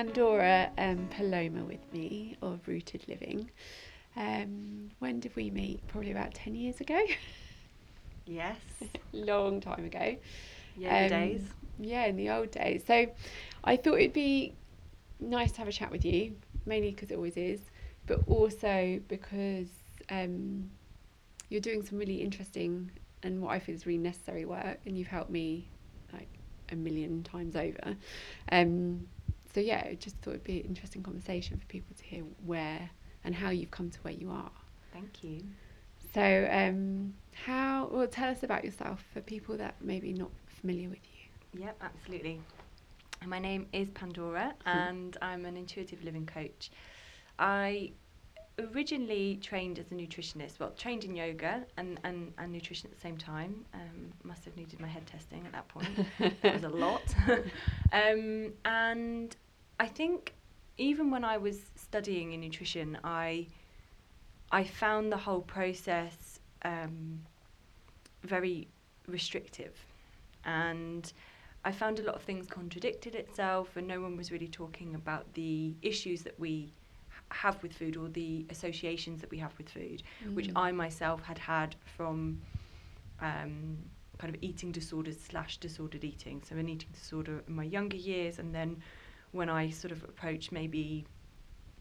Pandora and Paloma with me of Rooted Living. Um, when did we meet? Probably about 10 years ago. Yes. Long time ago. Yeah, Um, days. Yeah, in the old days. So I thought it'd be nice to have a chat with you, mainly because it always is, but also because um, you're doing some really interesting and what I feel is really necessary work, and you've helped me like a million times over. Um, so yeah, I just thought it'd be an interesting conversation for people to hear where and how you've come to where you are. Thank you. So, um, how? Well, tell us about yourself for people that maybe not familiar with you. Yep, absolutely. My name is Pandora and I'm an intuitive living coach. I originally trained as a nutritionist, well, trained in yoga and, and, and nutrition at the same time. Um, must have needed my head testing at that point. it was a lot. um, and I think even when I was studying in nutrition, I I found the whole process um, very restrictive, and I found a lot of things contradicted itself, and no one was really talking about the issues that we have with food or the associations that we have with food, which Mm. I myself had had from um, kind of eating disorders slash disordered eating. So an eating disorder in my younger years, and then when I sort of approached maybe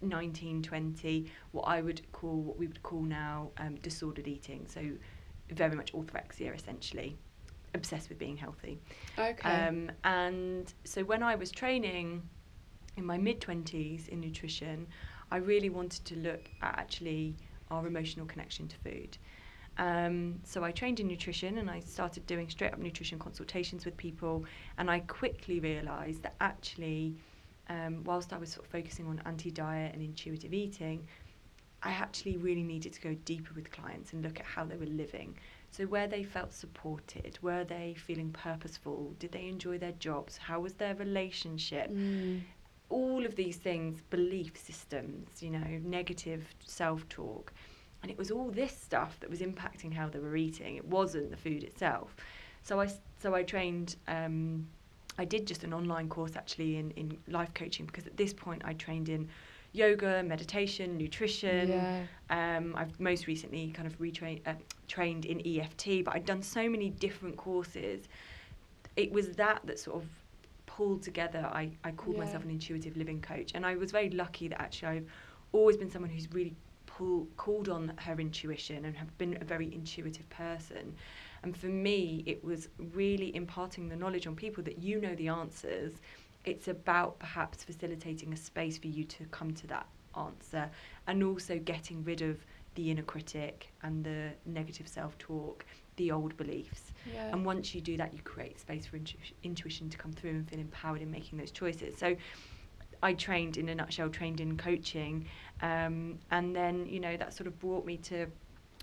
19, 20, what I would call, what we would call now um, disordered eating. So very much orthorexia essentially, obsessed with being healthy. Okay. Um, and so when I was training in my mid 20s in nutrition, I really wanted to look at actually our emotional connection to food. Um, so I trained in nutrition and I started doing straight up nutrition consultations with people. And I quickly realised that actually, um, whilst I was sort of focusing on anti diet and intuitive eating, I actually really needed to go deeper with clients and look at how they were living. So, where they felt supported, were they feeling purposeful? Did they enjoy their jobs? How was their relationship? Mm. All of these things, belief systems, you know, negative self talk. And it was all this stuff that was impacting how they were eating. It wasn't the food itself. So I, so I trained, um, I did just an online course actually in, in life coaching because at this point I trained in yoga, meditation, nutrition. Yeah. Um, I've most recently kind of retrained, uh, trained in EFT, but I'd done so many different courses. It was that that sort of pulled together. I, I called Yeah. myself an intuitive living coach, and I was very lucky that actually I've always been someone who's really pull, called on her intuition and have been a very intuitive person. And for me, it was really imparting the knowledge on people that you know the answers. It's about perhaps facilitating a space for you to come to that answer and also getting rid of the inner critic and the negative self talk, the old beliefs. Yeah. And once you do that, you create space for intu- intuition to come through and feel empowered in making those choices. So I trained, in a nutshell, trained in coaching. Um, and then, you know, that sort of brought me to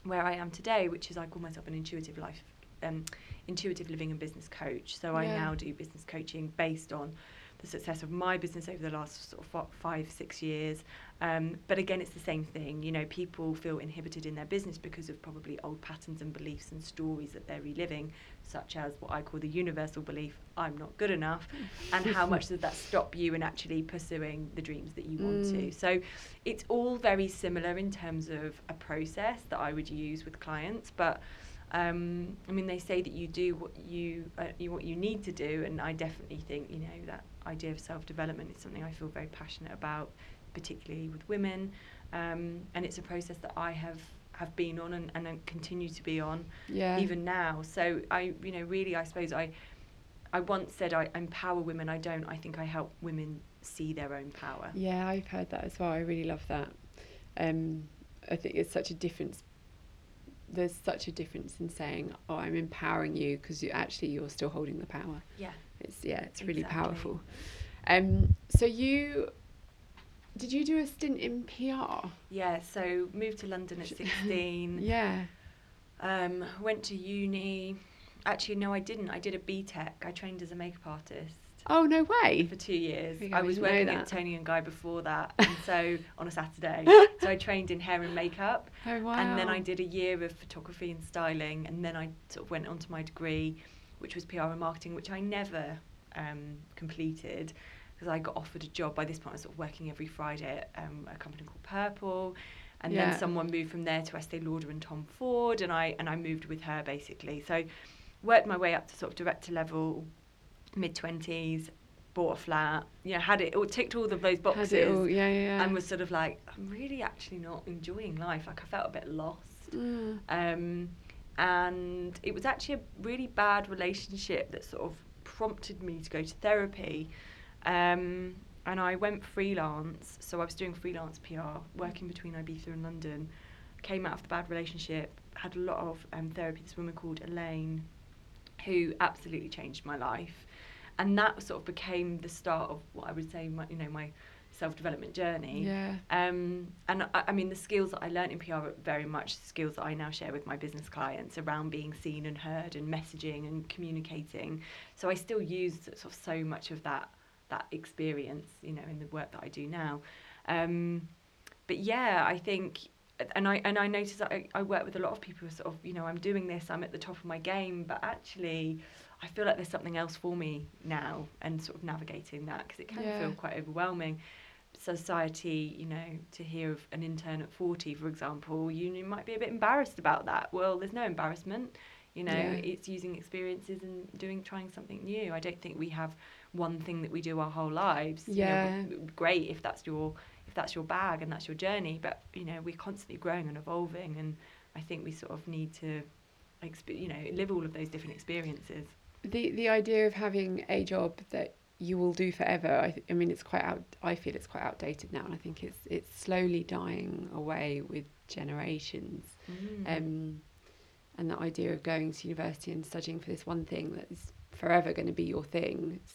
where I am today, which is I call myself an intuitive life, um, intuitive living and business coach. So I now do business coaching based on the success of my business over the last sort of five, six years. Um, but again, it's the same thing. You know, people feel inhibited in their business because of probably old patterns and beliefs and stories that they're reliving, such as what I call the universal belief I'm not good enough. and how much does that stop you in actually pursuing the dreams that you want to? Mm. So it's all very similar in terms of a process that I would use with clients, but um, I mean, they say that you do what you, uh, you what you need to do, and I definitely think you know that idea of self development is something I feel very passionate about, particularly with women, um, and it's a process that I have have been on and, and continue to be on yeah. even now. So I, you know, really, I suppose I, I once said I empower women. I don't. I think I help women see their own power. Yeah, I've heard that as well. I really love that. Um, I think it's such a difference. There's such a difference in saying, "Oh, I'm empowering you," because you actually you're still holding the power. Yeah. It's yeah, it's really Exactly. powerful. Um, so you did you do a stint in PR? Yeah. So moved to London at sixteen. Yeah. Um, went to uni. Actually, no, I didn't. I did a BTEC. I trained as a makeup artist Oh no way. for two years. There you go, I I was working at Toni and Guy before that, and so on a Saturday. so I trained in hair and makeup, Oh wow. and then I did a year of photography and styling, and then I sort of went on to my degree, which was PR and marketing, which I never um, completed. Because I got offered a job. By this point, I was sort of working every Friday at um, a company called Purple, and Yeah. then someone moved from there to Estee Lauder and Tom Ford, and I and I moved with her basically. So worked my way up to sort of director level, mid twenties, bought a flat, you know, had it, all ticked all of those boxes, all? Yeah, yeah. yeah. and was sort of like, I'm really actually not enjoying life. Like I felt a bit lost. Mm. Um, and it was actually a really bad relationship that sort of prompted me to go to therapy. Um, and I went freelance, so I was doing freelance PR, working between Ibiza and London. Came out of the bad relationship, had a lot of um, therapy. This woman called Elaine, who absolutely changed my life, and that sort of became the start of what I would say, my, you know, my self development journey. Yeah. Um, and I, I mean, the skills that I learned in PR are very much skills that I now share with my business clients around being seen and heard and messaging and communicating. So I still use sort of so much of that that experience, you know, in the work that I do now. Um, but yeah, I think, and I and I notice that I, I work with a lot of people who are sort of, you know, I'm doing this, I'm at the top of my game, but actually, I feel like there's something else for me now, and sort of navigating that because it can Yeah. feel quite overwhelming society, you know, to hear of an intern at 40, for example, you, you might be a bit embarrassed about that. Well, there's no embarrassment. You know, Yeah. it's using experiences and doing, trying something new. I don't think we have one thing that we do our whole lives. You know, Yeah. w- w- great if that's your if that's your bag and that's your journey, but you know, we're constantly growing and evolving, and I think we sort of need to, exp- you know, live all of those different experiences. the the idea of having a job that you will do forever I, th- I mean it's quite out I feel it's quite outdated now and I think it's it's slowly dying away with generations Mm. um and the idea of going to university and studying for this one thing that is forever going to be your thing it's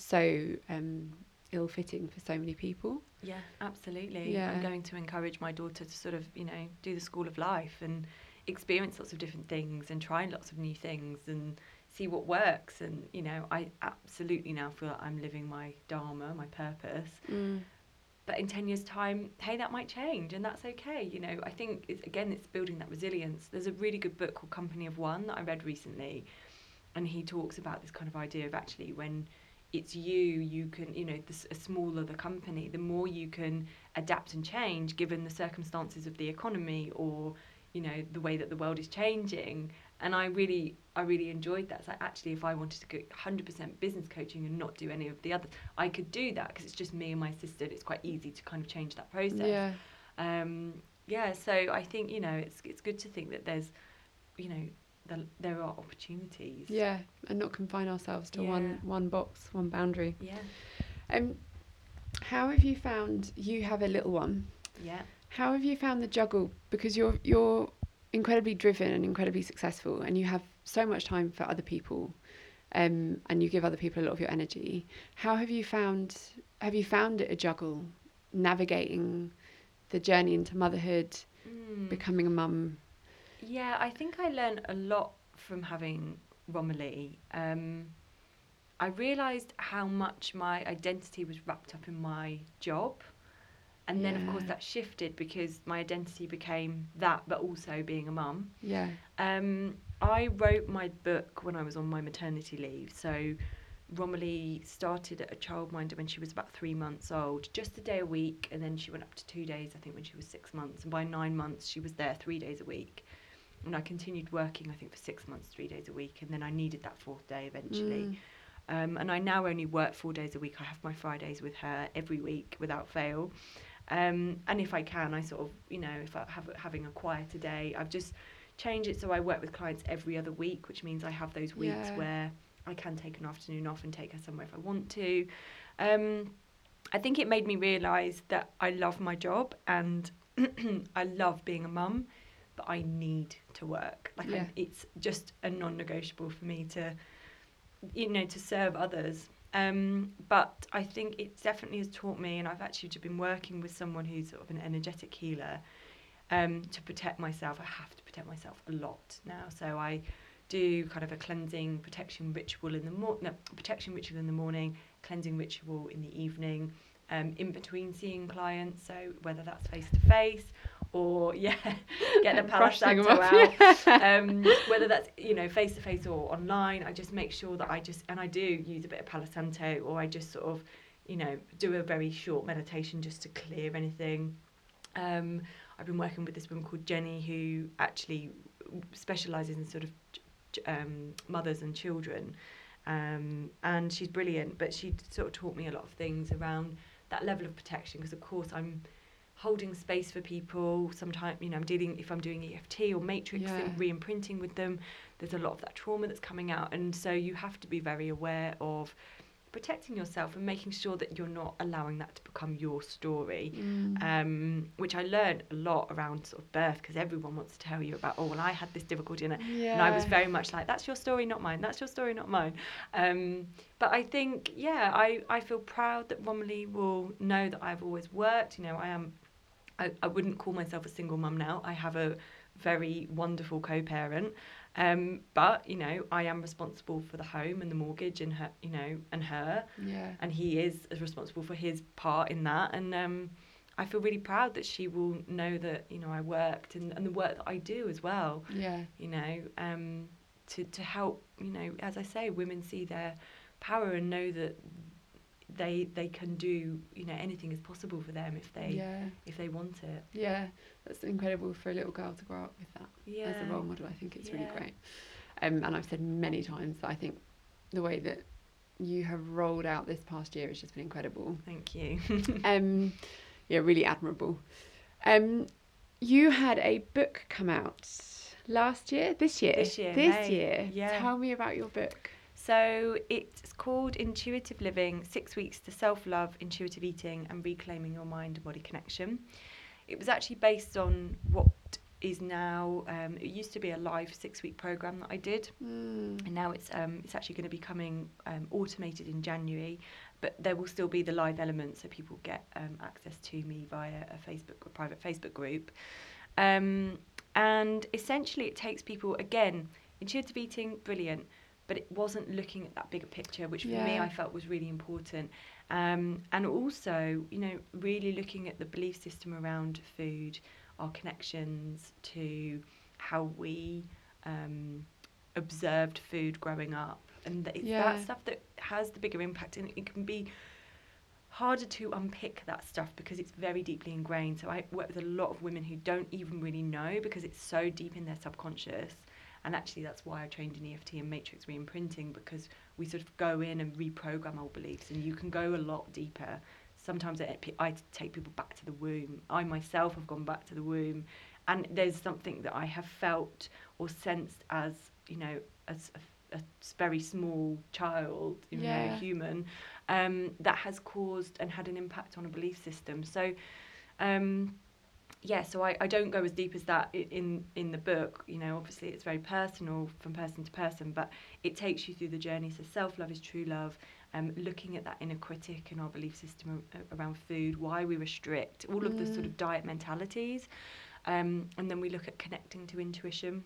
so um ill-fitting for so many people Yeah, absolutely. Yeah. I'm going to encourage my daughter to sort of, you know, do the school of life and experience lots of different things and try lots of new things and see what works. And, you know, I absolutely now feel like I'm living my dharma, my purpose. But in 10 years' time, hey, that might change and that's okay. You know, I think, it's, again, it's building that resilience. There's a really good book called Company of One that I read recently. And he talks about this kind of idea of actually when it's you, you can, you know, the s- smaller the company, the more you can adapt and change given the circumstances of the economy or, you know, the way that the world is changing. And I really, I really enjoyed that. Like actually, if I wanted to go 100% business coaching and not do any of the others, I could do that because it's just me and my assistant. It's quite easy to kind of change that process. yeah Um, yeah. So I think you know, it's it's good to think that there's, you know, the, there are opportunities. yeah and not confine ourselves to one one box one boundary Yeah. um how have you found you have a little one Yeah. How have you found the juggle? Because you're you're incredibly driven and incredibly successful, and you have so much time for other people, um, and you give other people a lot of your energy. How have you found have you found it a juggle, navigating the journey into motherhood, Mm. becoming a mum? Yeah, I think I learned a lot from having Romilly. Um, I realised how much my identity was wrapped up in my job. And then, of course, that shifted because my identity became that, but also being a mum. Yeah, Um, I wrote my book when I was on my maternity leave. So Romilly started at a childminder when she was about three months old, just a day a week, and then she went up to two days, I think, when she was six months. And by nine months, she was there three days a week. And I continued working, I think, for six months, three days a week, and then I needed that fourth day eventually. Mm. Um, and I now only work four days a week. I have my Fridays with her every week without fail. Um, and if I can, I sort of, you know, if I have having a quieter day, I've just changed it so I work with clients every other week, which means I have those weeks Yeah. where I can take an afternoon off and take her somewhere if I want to. Um, I think it made me realise that I love my job and I love being a mum, I need to work. Like Yeah. I, it's just a non-negotiable for me to, you know, to serve others. Um, but I think it definitely has taught me, and I've actually been working with someone who's sort of an energetic healer um, to protect myself. I have to protect myself a lot now, so I do kind of a cleansing protection ritual in the morning, no, protection ritual in the morning, cleansing ritual in the evening, um, in between seeing clients. So whether that's face to face or yeah, get the Palo Brushing 'em Santo off, out. um, whether that's you know face to face or online, I just make sure that I just and I do use a bit of Palo Santo or I just sort of you know, do a very short meditation just to clear anything. Um, I've been working with this woman called Jenny who actually specialises in sort of um, mothers and children. Um, and she's brilliant, but she sort of taught me a lot of things around that level of protection because, of course, I'm holding space for people. Sometimes, you know, I'm dealing if I'm doing EFT or matrix Yeah. and re-imprinting with them. There's a lot of that trauma that's coming out, and so you have to be very aware of protecting yourself and making sure that you're not allowing that to become your story. Mm. Um, which I learned a lot around sort of birth because everyone wants to tell you about, oh, well, I had this difficulty and, I- yeah. and I was very much like, that's your story, not mine. That's your story, not mine. Um, but I think, yeah, I, I feel proud that Romilly will know that I've always worked. You know, I am, I, I wouldn't call myself a single mum now. I have a very wonderful co-parent. Um, but, you know, I am responsible for the home and the mortgage and her, you know, and her yeah. and he is responsible for his part in that and um, I feel really proud that she will know that you know I worked and, and the work that I do as well Yeah. you know um, to, to help you know as I say women see their power and know that they they can do you know anything is possible for them if they Yeah. if they want it Yeah. That's incredible for a little girl to grow up with that yeah as a role model. I think it's really great. Um, and I've said many times that I think the way that you have rolled out this past year has just been incredible. thank you Um, yeah, really admirable. Um, you had a book come out last year, this year, This year, this May. year. Yeah. Tell me about your book. So it's called Intuitive Living Six Weeks to Self Love, Intuitive Eating, and Reclaiming Your Mind and Body Connection. It was actually based on what is now, um, it used to be a live six week program that I did, Mm. and now it's, um, it's actually going to be coming um, automated in January, but there will still be the live element so people get um, access to me via a Facebook, a private Facebook group. Um, and essentially, it takes people, again, intuitive eating, brilliant but it wasn't looking at that bigger picture, which for me I felt was really important. Um, and also, you know, really looking at the belief system around food, our connections to how we um, observed food growing up, and that it's Yeah. that stuff that has the bigger impact, and it can be harder to unpick that stuff because it's very deeply ingrained. So I work with a lot of women who don't even really know because it's so deep in their subconscious. And actually, that's why I trained in EFT and matrix re-imprinting because we sort of go in and reprogram our beliefs, and you can go a lot deeper. Sometimes I, I take people back to the womb. I myself have gone back to the womb, and there's something that I have felt or sensed as you know as a, a very small child, you know, Yeah. human, um, that has caused and had an impact on a belief system. So. Um, yeah, so I, I don't go as deep as that in in the book. You know, obviously it's very personal from person to person, but it takes you through the journey. So self love is true love. Um, looking at that inner critic in our belief system around food, why we restrict, all of the sort of diet mentalities, um, and then we look at connecting to intuition.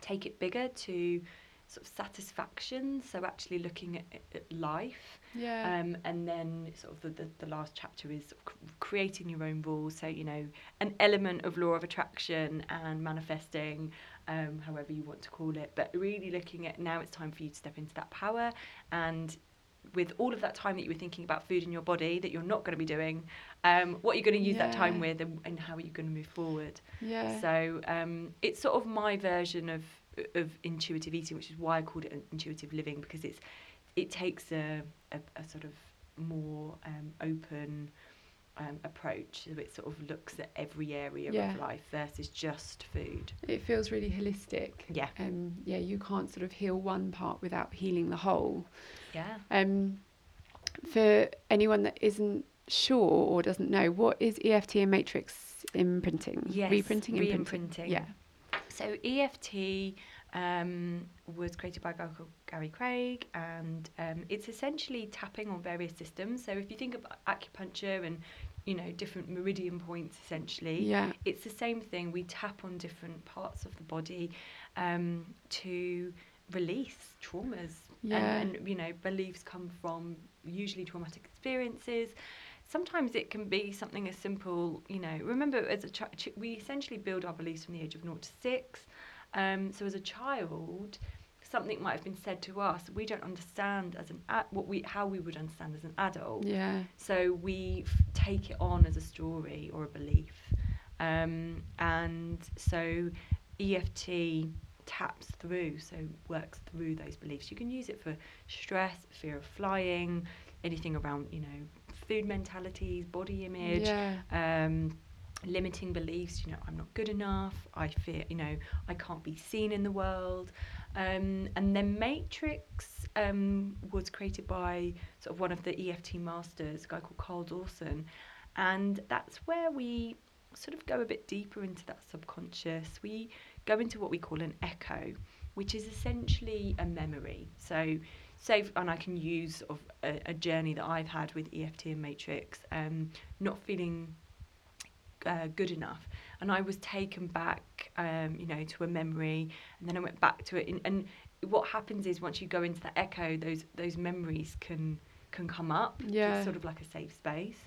Take it bigger to sort of satisfaction. So actually looking at, at life. Yeah. Um, and then sort of the, the, the last chapter is sort of creating your own rules. So, you know, an element of law of attraction and manifesting, um, however you want to call it. But really looking at now it's time for you to step into that power. And with all of that time that you were thinking about food in your body that you're not going to be doing, um, what are you going to use that time with and, and how are you going to move forward? yeah. So um, it's sort of my version of of intuitive eating, which is why I called it intuitive living because it's it takes a, a, a sort of more um, open um, approach. So it sort of looks at every area Yeah. of life versus just food. it feels really holistic. Yeah, Um, yeah, you can't sort of heal one part without healing the whole. yeah. Um, for anyone that isn't sure or doesn't know, what is EFT and matrix imprinting? Yes, reprinting, imprinting. re-imprinting. Yeah, So EFT um, was created by a guy called Gary Craig, and um, it's essentially tapping on various systems. So if you think about acupuncture and you know different meridian points, essentially, yeah, it's the same thing. We tap on different parts of the body um, to release traumas. Yeah. And, and, you know, beliefs come from usually traumatic experiences. Sometimes it can be something as simple, you know, remember as a child, we essentially build our beliefs from the age of 0 to 6. Um, so as a child, something might have been said to us we don't understand as an ad- what we how we would understand as an adult. Yeah. So we f- take it on as a story or a belief, um, and so EFT taps through, so works through those beliefs. You can use it for stress, fear of flying, anything around you know food mentalities, body image Yeah. um, limiting beliefs. You know, I'm not good enough. I fear, you know, I can't be seen in the world. Um, and then Matrix um, was created by sort of one of the EFT masters, a guy called Karl Dawson, and that's where we sort of go a bit deeper into that subconscious. We go into what we call an echo, which is essentially a memory. So, say, and I can use sort of a, a journey that I've had with EFT and Matrix, um, not feeling uh, good enough, and I was taken back, um, you know, to a memory, and then I went back to it. And, and what happens is once you go into that echo, those those memories can can come up. Yeah. It's sort of like a safe space.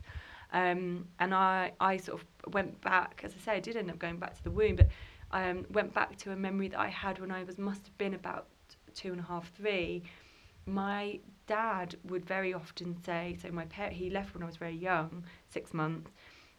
Um, and I, I sort of went back, as I say, I did end up going back to the womb, but I um, went back to a memory that I had when I was must have been about two and a half, three. My dad would very often say, so my pet, he left when I was very young, six months,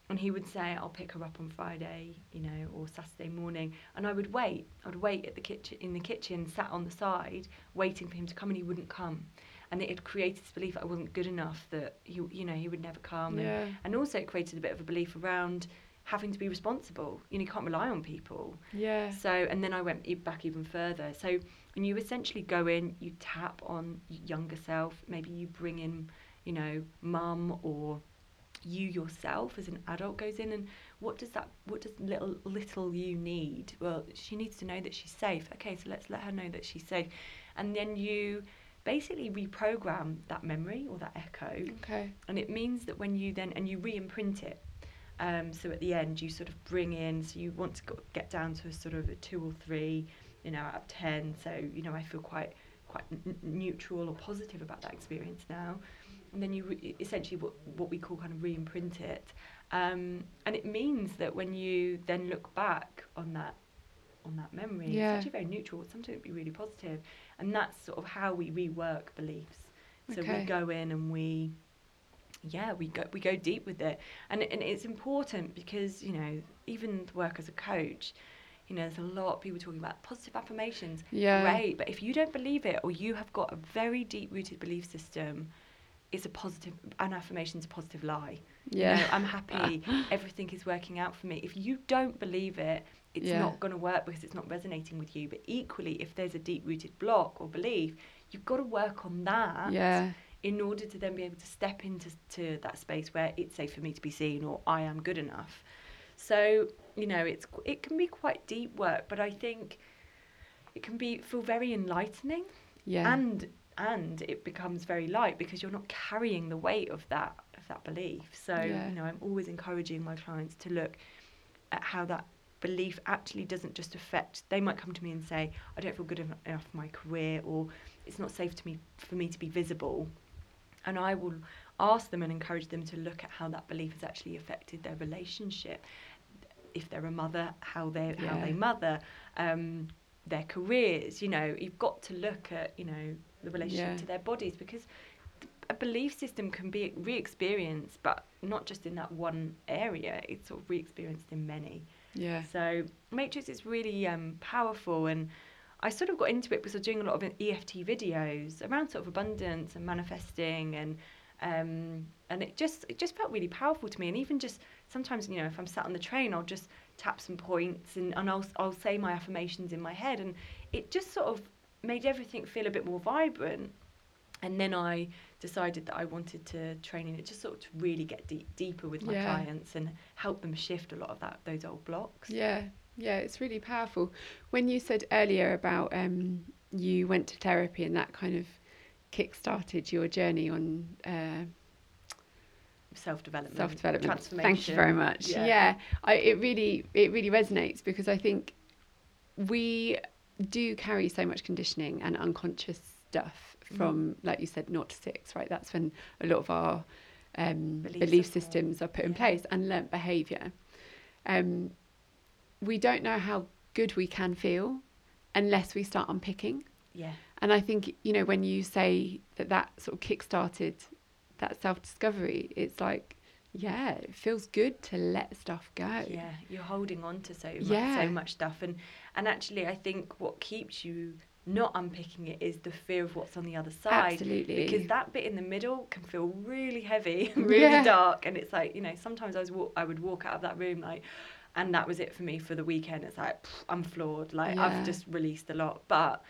and he would say, "I'll pick her up on Friday, you know, or Saturday morning," and I would wait. I'd wait at the kitchen in the kitchen, sat on the side, waiting for him to come, and he wouldn't come, and it had created this belief I wasn't good enough, that he, you know, he would never come, and and also it created a bit of a belief around having to be responsible. You know, you can't rely on people. Yeah. So, and then I went back even further. So, and you essentially go in, you tap on younger self. Maybe you bring in, you know, mum or you yourself as an adult goes in and what does that what does little little you need well she needs to know that she's safe okay so let's let her know that she's safe and then you basically reprogram that memory or that echo Okay. and it means that when you then and you re-imprint it um, so at the end you sort of bring in so you want to go, get down to a sort of a two or three you know out of ten. So you know i feel quite quite n- neutral or positive about that experience now. And then you re- essentially what, what we call kind of re-imprint it. Um, and it means that when you then look back on that on that memory Yeah. it's actually very neutral. Sometimes it'd be really positive. And that's sort of how we rework beliefs. So Okay. we go in and we yeah we go we go deep with it and and it's important because you know even the work as a coach you know there's a lot of people talking about positive affirmations Yeah. great but if you don't believe it or you have got a very deep rooted belief system it's a positive an affirmation's a positive lie You Yeah. know, i'm happy everything is working out for me if you don't believe it it's Yeah. not going to work because it's not resonating with you but equally if there's a deep rooted block or belief you've got to work on that Yeah. In order to then be able to step into to that space where it's safe for me to be seen or I am good enough. So you know, it's it can be quite deep work, but I think it can be feel very enlightening, Yeah. and and it becomes very light because you're not carrying the weight of that of that belief. So Yeah. you know, I'm always encouraging my clients to look at how that belief actually doesn't just affect they might come to me and say i don't feel good enough for my career or it's not safe to me for me to be visible and I will ask them and encourage them to look at how that belief has actually affected their relationship. If they're a mother, how they how they mother, um, their careers. You know, you've got to look at you know the relationship Yeah. to their bodies because a belief system can be re-experienced, but not just in that one area. It's sort of re-experienced in many. Yeah. So Matrix is really um, powerful, and I sort of got into it because I was doing a lot of EFT videos around sort of abundance and manifesting, and um, and it just it just felt really powerful to me. And even just sometimes, you know, if I'm sat on the train, I'll just tap some points, and, and I'll I'll say my affirmations in my head, and it just sort of made everything feel a bit more vibrant. And then I decided that I wanted to train in it, just sort of to really get deep, deeper with my Yeah. clients and help them shift a lot of that those old blocks. Yeah, yeah, it's really powerful. When you said earlier about um, you went to therapy and that kind of kick-started your journey on uh, self-development, self-development. transformation. Thank you very much. Yeah. Yeah, I, it really it really resonates because I think we do carry so much conditioning and unconscious stuff Mm. from, like you said, naught to six. Right, that's when a lot of our um, Beliefs belief systems are put in Yeah. place and learnt behaviour. Um, we don't know how good we can feel unless we start unpicking. Yeah. And I think, you know, when you say that that sort of kick started that self discovery, it's like, yeah, it feels good to let stuff go. Yeah, you're holding on to so much, Yeah. so much stuff, and and actually, I think what keeps you not unpicking it is the fear of what's on the other side. Absolutely. Because that bit in the middle can feel really heavy, really Yeah. dark, and it's like you know sometimes I was wa- I would walk out of that room like, and that was it for me for the weekend. It's like pff, I'm floored, like Yeah. I've just released a lot, but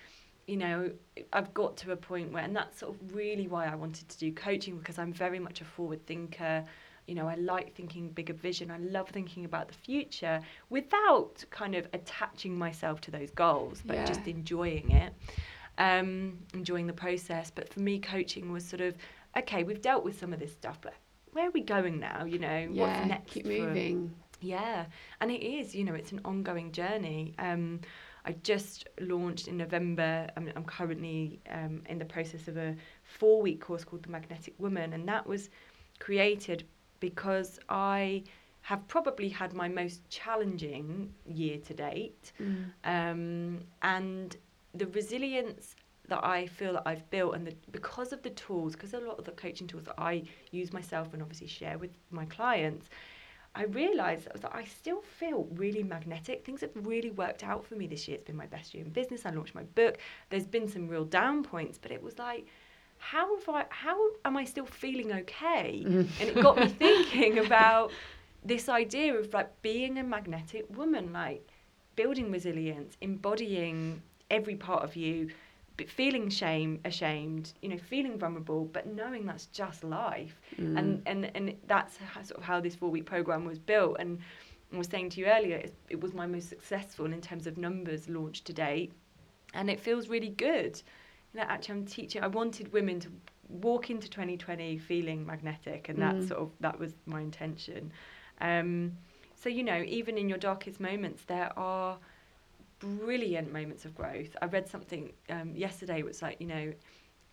you know I've got to a point where, and that's sort of really why I wanted to do coaching because I'm very much a forward thinker. You know, I like thinking bigger vision. I love thinking about the future without kind of attaching myself to those goals, but Yeah. just enjoying it, um, enjoying the process. But for me, coaching was sort of okay. We've dealt with some of this stuff, but where are we going now? You know, Yeah, what's next? keep for- moving. Yeah, and it is, you know, it's an ongoing journey. Um, I just launched in November. I'm, I'm currently um, in the process of a four week course called The Magnetic Woman, and that was created because I have probably had my most challenging year to date. Mm. Um, and the resilience that I feel that I've built, and the, because of the tools, because a lot of the coaching tools that I use myself and obviously share with my clients, I realised that I still feel really magnetic. Things have really worked out for me this year. It's been my best year in business. I launched my book. There's been some real down points, but it was like, how have I? How am I still feeling okay? Mm. And it got me thinking about this idea of like being a magnetic woman, like building resilience, embodying every part of you, feeling shame, ashamed, you know, feeling vulnerable, but knowing that's just life. Mm. And and and that's how, sort of how this four week program was built. And I was saying to you earlier, it, it was my most successful in terms of numbers launched to date, and it feels really good. You know, actually, I'm teaching. I wanted women to walk into 2020 feeling magnetic, and that's Mm. sort of that was my intention. Um, so you know, even in your darkest moments, there are brilliant moments of growth. I read something um, yesterday. It was like, you know,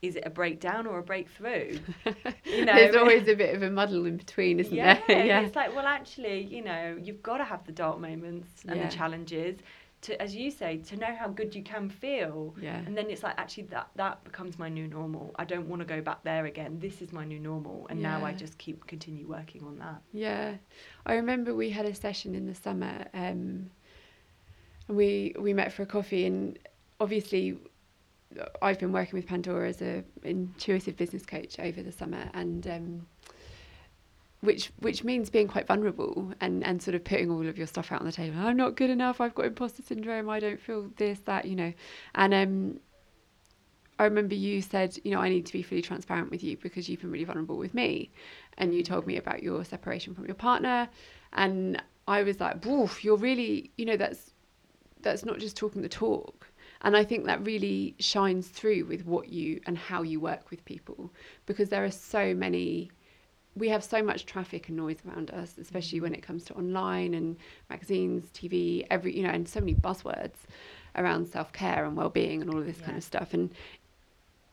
is it a breakdown or a breakthrough? You know, There's always a bit of a muddle in between, isn't yeah, there? yeah. it's like, well, actually, you know, you've got to have the dark moments and Yeah. the challenges to, as you say, to know how good you can feel. Yeah. And then it's like, actually, that that becomes my new normal. I don't want to go back there again. This is my new normal, and now I just keep continue working on that. Yeah, I remember we had a session in the summer, um, we we met for a coffee, and obviously, I've been working with Pandora as a intuitive business coach over the summer, and um, which which means being quite vulnerable and and sort of putting all of your stuff out on the table. I'm not good enough. I've got imposter syndrome. I don't feel this that you know, and um. I remember you said, you know, I need to be fully transparent with you because you've been really vulnerable with me. And you told me about your separation from your partner. And I was like, woof, you're really, you know, that's that's not just talking the talk. And I think that really shines through with what you and how you work with people because there are so many we have so much traffic and noise around us, especially when it comes to online and magazines, TV, every you know, and so many buzzwords around self care and well being and all of this kind of stuff. And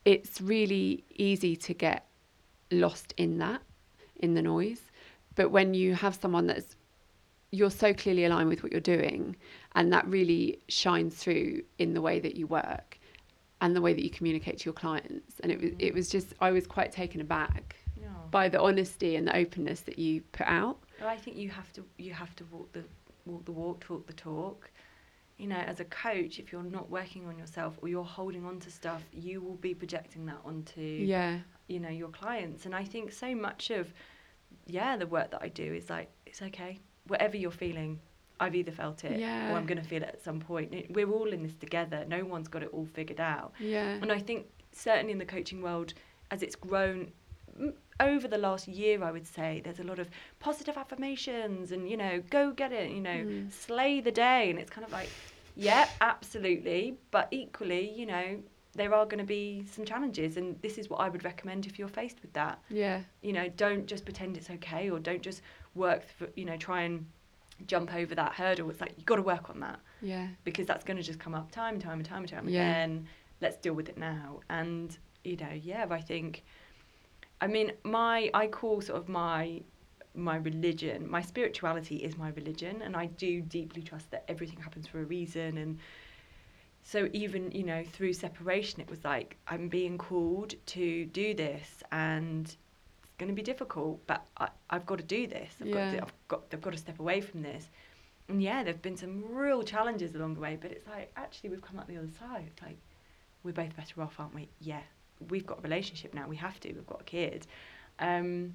it's really easy to get lost in that, in the noise. But when you have someone that's you're so clearly aligned with what you're doing, and that really shines through in the way that you work and the way that you communicate to your clients. And it was it was just I was quite taken aback by the honesty and the openness that you put out. Well, I think you have to you have to walk the walk the walk, talk the talk. You know, as a coach, if you're not working on yourself or you're holding on to stuff, you will be projecting that onto Yeah. you know your clients. And I think so much of yeah the work that I do is like it's okay, whatever you're feeling. I've either felt it Yeah. or I'm going to feel it at some point. We're all in this together. No one's got it all figured out. Yeah. And I think certainly in the coaching world, as it's grown over the last year, I would say there's a lot of positive affirmations and you know, go get it, you know, Mm. slay the day, and it's kind of like, yeah, absolutely, but equally, you know, there are going to be some challenges, and this is what I would recommend if you're faced with that. Yeah. You know, don't just pretend it's okay, or don't just work, for, you know, try and jump over that hurdle. It's like you've got to work on that Yeah. because that's going to just come up time and time and time and time Yeah. again. Let's deal with it now. And you know, yeah, I think, I mean, my I call sort of my my religion, my spirituality is my religion, and I do deeply trust that everything happens for a reason. And so even you know through separation it was like i'm being called to do this and going to be difficult but I, i've got to do this I've, got Yeah. to, I've got i've got to step away from this and yeah there've been some real challenges along the way but it's like actually we've come out the other side it's like we're both better off aren't we yeah we've got a relationship now we have to we've got a kid um,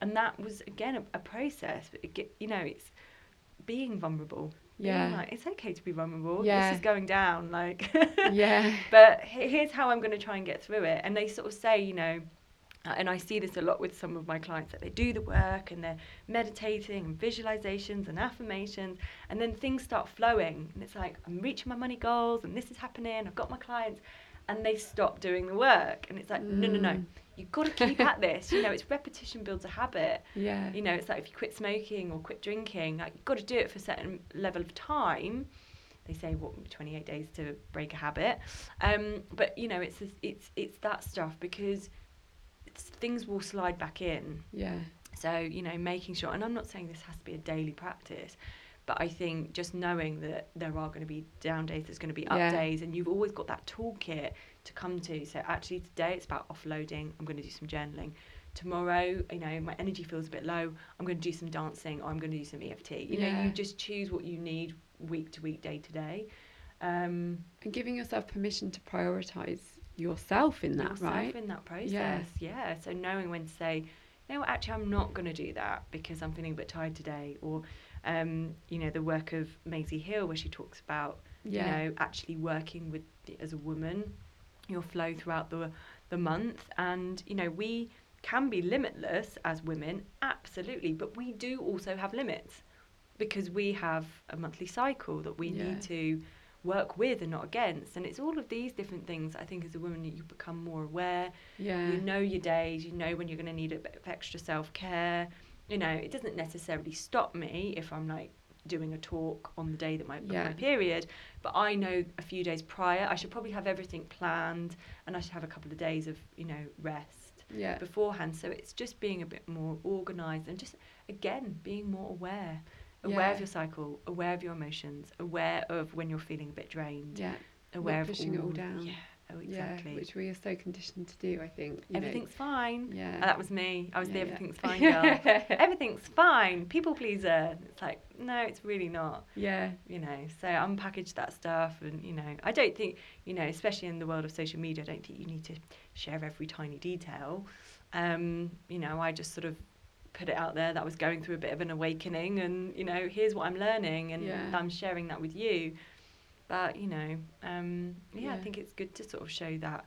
and that was again a, a process but it, get- you know it's being vulnerable being Yeah. like, it's okay to be vulnerable Yeah. this is going down like Yeah. but here's how I'm going to try and get through it. And they sort of say, you know, uh, and I see this a lot with some of my clients that they do the work and they're meditating and visualizations and affirmations, and then things start flowing. And it's like, I'm reaching my money goals and this is happening, I've got my clients. And they stop doing the work. And it's like, no, no, no. Mm. You've got to keep at this. You know, it's repetition builds a habit. Yeah. You know, it's like if you quit smoking or quit drinking, like you've got to do it for a certain level of time. They say what 28 days to break a habit, um, but you know, it's this- it's it's that stuff because things will slide back in. Yeah. So you know, making sure, and I'm not saying this has to be a daily practice, but I think just knowing that there are going to be down days, there's going to be up Yeah. days, and you've always got that toolkit to come to. So actually, today it's about offloading. I'm going to do some journaling. Tomorrow, you know, my energy feels a bit low. I'm going to do some dancing, or I'm going to do some EFT. You know, you just choose what you need week to week, day to day. Um, And giving yourself permission to prioritize yourself in that, yourself right? in that process. Yeah. Yeah. So knowing when to say, no, actually, I'm not going to do that because I'm feeling a bit tired today, or, um, you know, the work of Maisie Hill where she talks about, Yeah. you know, actually working with the, as a woman, your flow throughout the the month, and you know, we can be limitless as women, absolutely, but we do also have limits because we have a monthly cycle that we Yeah. need to work with and not against. And it's all of these different things. I think as a woman, you become more aware. Yeah. You know your days. You know when you're going to need a bit of extra self care. You know, it doesn't necessarily stop me if I'm like doing a talk on the day that my, Yeah. my period, but I know a few days prior I should probably have everything planned and I should have a couple of days of you know rest yeah. beforehand. So it's just being a bit more organised and just again being more aware, aware Yeah. of your cycle, aware of your emotions, aware of when you're feeling a bit drained, Yeah. aware of pushing it all down. Yeah, oh exactly. Yeah. Which we are so conditioned to do, I think. you know. everything's fine. Yeah. And that was me. I was the Yeah, yeah. everything's fine girl. everything's fine. People pleaser. It's like no, it's really not. Yeah. you know so unpackage that stuff and you know i don't think you know especially in the world of social media i don't think you need to share every tiny detail um you know i just sort of put it out there that i was going through a bit of an awakening and you know here's what i'm learning and Yeah. i'm sharing that with you but you know um yeah, i think it's good to sort of show that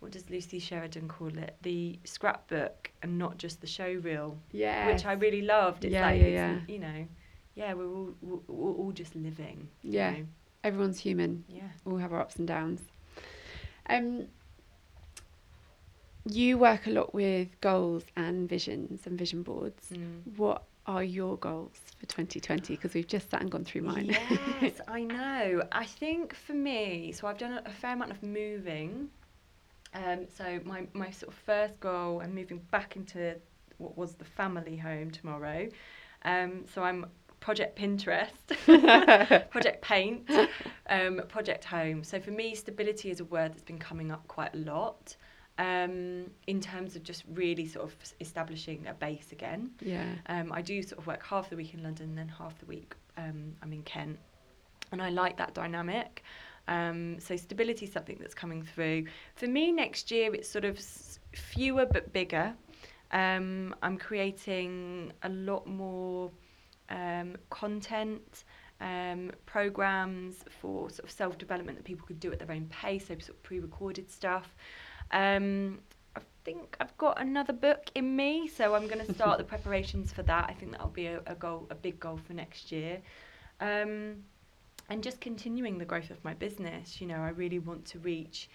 what does lucy sheridan call it the scrapbook and not just the show reel Yeah. which I really loved. It's Yeah, like, yeah, it's, you know, yeah, we're all, we're, we're all just living. you Yeah. know. Everyone's human. Yeah. We all have our ups and downs. Um, you work a lot with goals and visions and vision boards. Mm. What are your goals for 2020? Because we've just sat and gone through mine. Yes, I know. I think for me, so I've done a, fair amount of moving. Um, so my, my sort of first goal, I'm moving back into what was the family home tomorrow. Um, so I'm Project Pinterest, Project Paint, um, Project Home. So for me, stability is a word that's been coming up quite a lot um, in terms of just really sort of establishing a base again. yeah. Um, I do sort of work half the week in London, and then half the week um, I'm in Kent, and I like that dynamic. Um, so stability is something that's coming through. For me, next year it's sort of s- fewer but bigger. Um, I'm creating a lot more um, content. Um, programs for sort of self development that people could do at their own pace, so sort of pre recorded stuff. Um, I think I've got another book in me, so I'm going to start the preparations for that. I think that'll be a, a goal, a big goal for next year. Um, and just continuing the growth of my business. You know, I really want to reach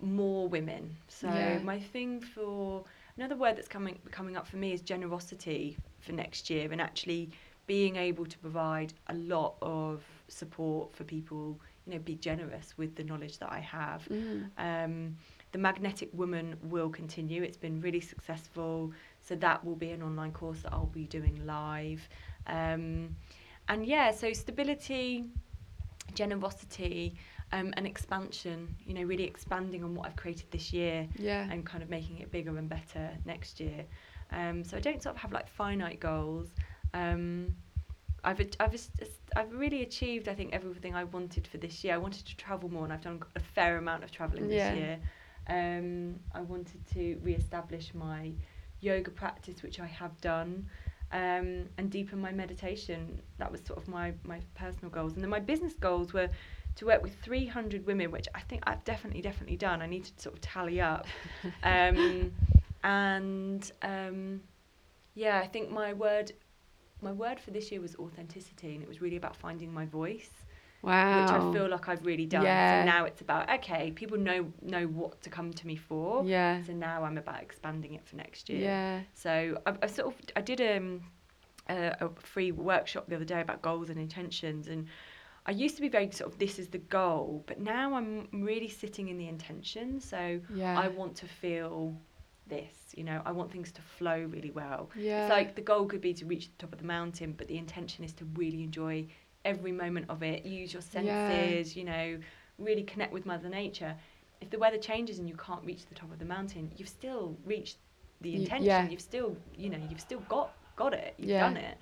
more women. So Yeah. my thing for another word that's coming coming up for me is generosity for next year, and actually being able to provide a lot of support for people. You know, be generous with the knowledge that I have. Mm. Um, the Magnetic Woman will continue. It's been really successful. So that will be an online course that I'll be doing live. Um, and yeah, so stability, generosity, um, and expansion. You know, really expanding on what I've created this year Yeah. and kind of making it bigger and better next year. Um, so I don't sort of have like finite goals. Um, I've I've I've really achieved I think everything I wanted for this year. I wanted to travel more, and I've done a fair amount of traveling this Yeah. year. Um, I wanted to re-establish my yoga practice, which I have done, um, and deepen my meditation. That was sort of my my personal goals, and then my business goals were to work with 300 women, which I think I've definitely definitely done. I need to sort of tally up, um, and um, yeah, I think my word my word for this year was authenticity, and it was really about finding my voice Wow. which I feel like I've really done. Yeah. So now it's about okay, people know know what to come to me for. Yeah. So now I'm about expanding it for next year. Yeah. So I, I sort of I did um, a, a free workshop the other day about goals and intentions, and I used to be very sort of this is the goal, but now I'm really sitting in the intention. So Yeah. I want to feel this. You know, I want things to flow really well. Yeah. It's like the goal could be to reach the top of the mountain, but the intention is to really enjoy every moment of it. Use your Yeah. senses, you know, really connect with Mother Nature. If the weather changes and you can't reach the top of the mountain, you've still reached the Y- intention. yeah. You've still, you know, you've still got got it. You've Yeah. done it.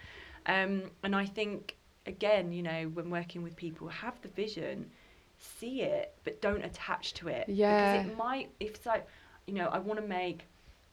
Um, and I think again, you know, when working with people, have the vision, see it, but don't attach to it. Yeah. Because it might. If it's like, you know, I want to make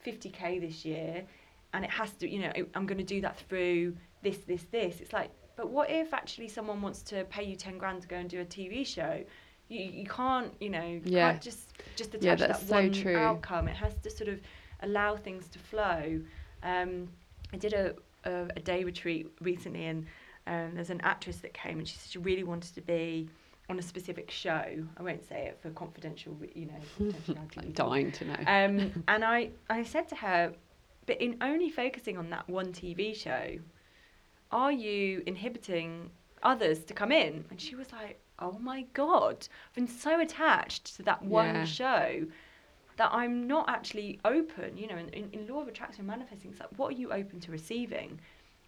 50k this year and it has to you know i'm going to do that through this this this it's like but what if actually someone wants to pay you 10 grand to go and do a tv show you, you can't you know you Yeah. can't just just attach Yeah, that's that so one true. outcome it has to sort of allow things to flow um, i did a, a, a day retreat recently and um, there's an actress that came and she said she really wanted to be on a specific show i won't say it for confidential you know I'm dying to know. Um, and I, I said to her, but in only focusing on that one TV show, are you inhibiting others to come in? And she was like, oh my God, I've been so attached to that one Yeah. show that I'm not actually open. You know, in, in, in law of attraction manifesting, it's like, what are you open to receiving?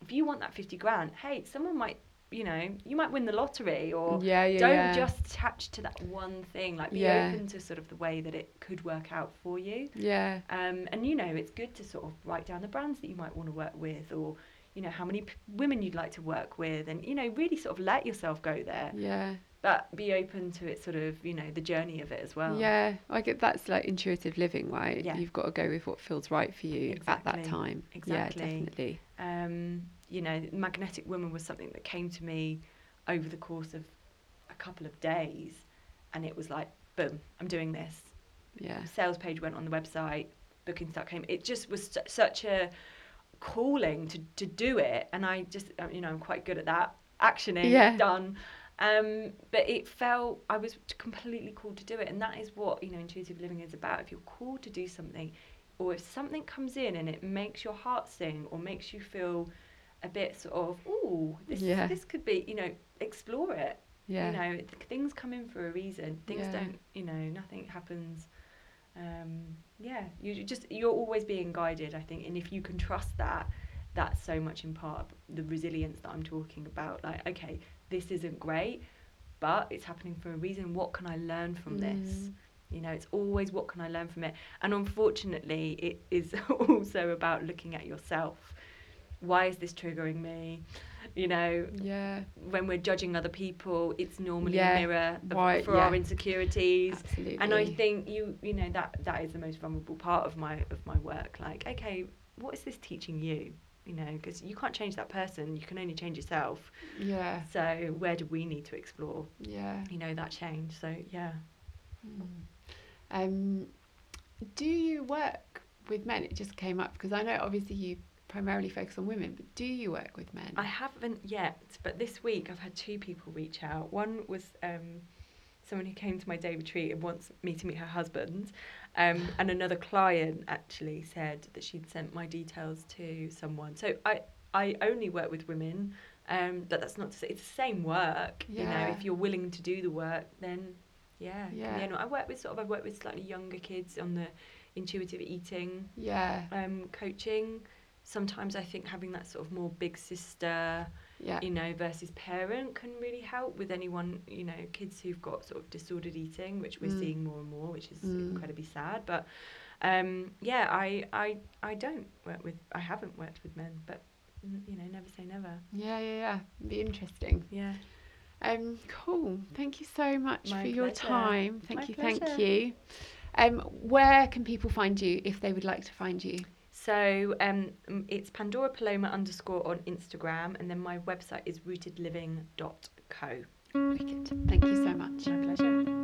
If you want that 50 grand, hey, someone might, you know, you might win the lottery or yeah, yeah, don't yeah. just attach to that one thing. Like, be open to sort of the way that it could work out for you. Yeah. Um, and you know, it's good to sort of write down the brands that you might want to work with, or you know, how many p- women you'd like to work with, and you know, really sort of let yourself go there, Yeah. but be open to it, sort of, you know, the journey of it as well. Yeah, I get that's like intuitive living, right? Yeah. You've got to go with what feels right for you at that time. Exactly. Yeah, definitely. Um, you know, magnetic woman was something that came to me over the course of a couple of days, and it was like, boom, I'm doing this. Yeah. sales page went on the website, booking start came. It just was su- such a calling to, to do it, and I just uh, you know I'm quite good at that actioning Yeah. done. Um, but it felt I was completely called to do it, and that is what you know intuitive living is about. If you're called to do something, or if something comes in and it makes your heart sing, or makes you feel a bit sort of, oh, this Yeah. this could be, you know, explore it. Yeah. You know, th- things come in for a reason. Things Yeah. don't, you know, nothing happens. Um, yeah, you just you're always being guided, I think, and if you can trust that, that's so much in part of the resilience that I'm talking about. Like, okay, this isn't great, but it's happening for a reason. What can I learn from this? Mm. You know, it's always what can I learn from it. And unfortunately, it is also about looking at yourself. Why is this triggering me? You know, Yeah. when we're judging other people, it's normally Yeah, a mirror of, why- for our insecurities. Absolutely. And I think you, you know, that that is the most vulnerable part of my of my work. Like, okay, what is this teaching you? You know, because you can't change that person. You can only change yourself. Yeah. So where do we need to explore? Yeah. You know, that change. So yeah. Mm. Um, do you work with men? It just came up because I know obviously you primarily focus on women, but do you work with men? I haven't yet, but this week I've had two people reach out. One was um, someone who came to my day retreat and wants me to meet her husband, um, and another client actually said that she'd sent my details to someone. So I I only work with women. Um, but that's not to say it's the same work. Yeah. You know, if you're willing to do the work, then yeah. Yeah. yeah no, I work with sort of I've worked with slightly younger kids on the intuitive eating yeah. um, coaching. Sometimes I think having that sort of more big sister, Yeah. you know, versus parent can really help with anyone, you know, kids who've got sort of disordered eating, which we're Mm. seeing more and more, which is Mm. incredibly sad. But um, yeah, I, I, I don't work with, I haven't worked with men, but you know, never say never. Yeah, yeah, yeah. Be interesting. Yeah. Um, cool. Thank you so much My for your time. Thank My you, thank you. Um, where can people find you if they would like to find you? So um, it's Pandora Paloma underscore on Instagram, and then my website is rootedliving.co. Wicked. Thank you so much. My pleasure.